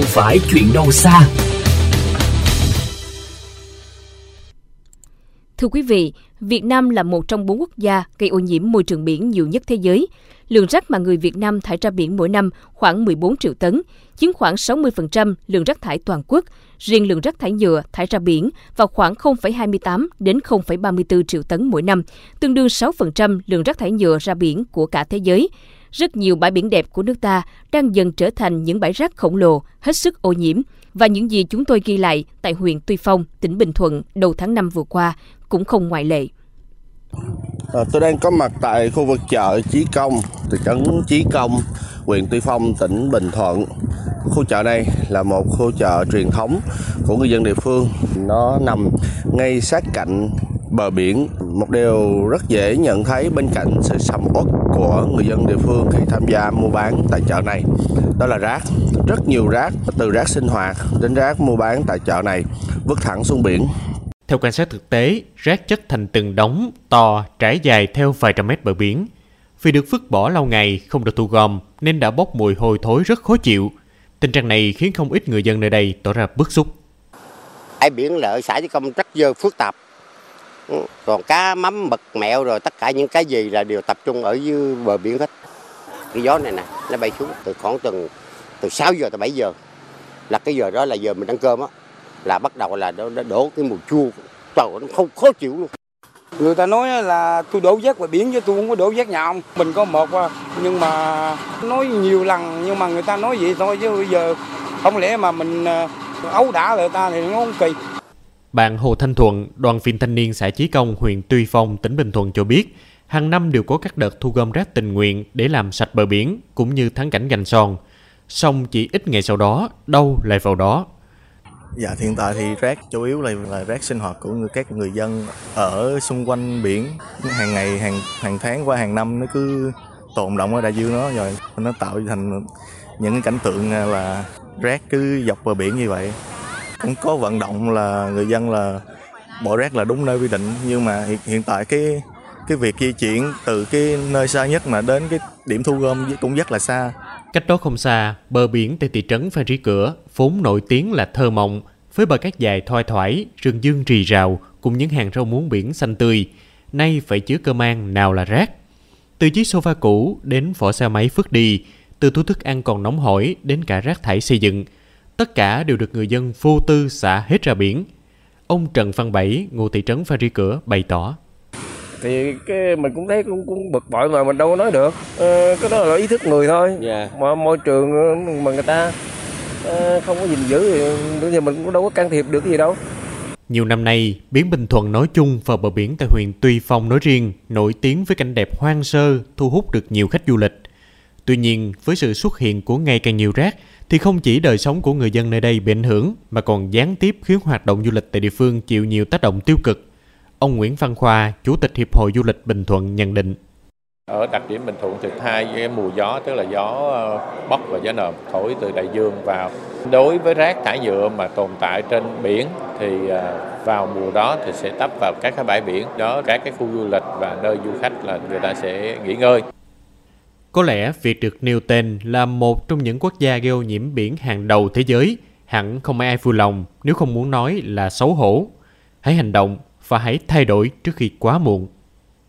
không phải chuyện đâu xa. Thưa quý vị, Việt Nam là một trong bốn quốc gia gây ô nhiễm môi trường biển nhiều nhất thế giới. Lượng rác mà người Việt Nam thải ra biển mỗi năm khoảng 14 triệu tấn, chiếm khoảng 60% lượng rác thải toàn quốc. Riêng lượng rác thải nhựa thải ra biển vào khoảng 0,28 đến 0,34 triệu tấn mỗi năm, tương đương 6% lượng rác thải nhựa ra biển của cả thế giới. Rất nhiều bãi biển đẹp của nước ta đang dần trở thành những bãi rác khổng lồ, hết sức ô nhiễm. Và những gì chúng tôi ghi lại tại huyện Tuy Phong, tỉnh Bình Thuận đầu tháng 5 vừa qua cũng không ngoại lệ. À, tôi đang có mặt tại khu vực chợ Chí Công, thị trấn Chí Công, huyện Tuy Phong, tỉnh Bình Thuận. Khu chợ này là một khu chợ truyền thống của người dân địa phương. Nó nằm ngay sát cạnh bờ biển. Một điều rất dễ nhận thấy bên cạnh sự sầm uất của người dân địa phương khi tham gia mua bán tại chợ này. Đó là rác. Rất nhiều rác, từ rác sinh hoạt đến rác mua bán tại chợ này, vứt thẳng xuống biển theo quan sát thực tế, rác chất thành từng đống to trải dài theo vài trăm mét bờ biển. Vì được vứt bỏ lâu ngày không được thu gom nên đã bốc mùi hôi thối rất khó chịu. Tình trạng này khiến không ít người dân nơi đây tỏ ra bức xúc. Bãi biển ở xã Chí Công rất dơ phức tạp. Còn cá mắm mực mẹo rồi tất cả những cái gì là đều tập trung ở dưới bờ biển hết. Cái gió này nè, nó bay xuống từ khoảng từ từ 6 giờ tới 7 giờ. Là cái giờ đó là giờ mình ăn cơm á là bắt đầu là nó, đổ cái mùi chua trời nó không khó chịu luôn người ta nói là tôi đổ rác ngoài biển chứ tôi không có đổ rác nhà ông mình có một à, nhưng mà nói nhiều lần nhưng mà người ta nói vậy thôi chứ bây giờ không lẽ mà mình à, ấu đả người ta thì nó không kỳ bạn Hồ Thanh Thuận, đoàn viên thanh niên xã Chí Công, huyện Tuy Phong, tỉnh Bình Thuận cho biết, hàng năm đều có các đợt thu gom rác tình nguyện để làm sạch bờ biển, cũng như thắng cảnh gành son. Xong chỉ ít ngày sau đó, đâu lại vào đó, Dạ hiện tại thì rác chủ yếu là, là rác sinh hoạt của người, các người dân ở xung quanh biển. Hàng ngày hàng hàng tháng qua hàng năm nó cứ tồn động ở đại dương nó rồi nó tạo thành những cảnh tượng là rác cứ dọc bờ biển như vậy cũng có vận động là người dân là bỏ rác là đúng nơi quy định nhưng mà hiện, hiện tại cái cái việc di chuyển từ cái nơi xa nhất mà đến cái điểm thu gom cũng rất là xa Cách đó không xa, bờ biển tại thị trấn Phan Rí Cửa vốn nổi tiếng là thơ mộng, với bờ cát dài thoai thoải, rừng dương rì rào cùng những hàng rau muống biển xanh tươi. Nay phải chứa cơ mang nào là rác. Từ chiếc sofa cũ đến vỏ xe máy phước đi, từ túi thức ăn còn nóng hổi đến cả rác thải xây dựng, tất cả đều được người dân vô tư xả hết ra biển. Ông Trần Văn Bảy, ngụ thị trấn Phan Rí Cửa bày tỏ thì cái mình cũng thấy cũng cũng bực bội mà mình đâu có nói được ờ, cái đó là ý thức người thôi yeah. Dạ. mà môi trường mà người ta ờ, không có gìn giữ thì giờ mình cũng đâu có can thiệp được gì đâu nhiều năm nay, biển Bình Thuận nói chung và bờ biển tại huyện Tuy Phong nói riêng nổi tiếng với cảnh đẹp hoang sơ, thu hút được nhiều khách du lịch. Tuy nhiên, với sự xuất hiện của ngày càng nhiều rác, thì không chỉ đời sống của người dân nơi đây bị ảnh hưởng, mà còn gián tiếp khiến hoạt động du lịch tại địa phương chịu nhiều tác động tiêu cực. Ông Nguyễn Văn Khoa, Chủ tịch Hiệp hội Du lịch Bình Thuận nhận định. Ở đặc điểm Bình Thuận thì hai cái mùa gió tức là gió ờ, bắc và gió nồm thổi từ đại dương vào. Đối với rác thải nhựa mà tồn tại trên biển thì ờ, vào mùa đó thì sẽ tấp vào các cái bãi biển đó các cái khu du lịch và nơi du khách là người ta sẽ nghỉ ngơi. Có lẽ việc được nêu tên là một trong những quốc gia gây ô nhiễm biển hàng đầu thế giới, hẳn không ai vui lòng nếu không muốn nói là xấu hổ. Hãy hành động và hãy thay đổi trước khi quá muộn.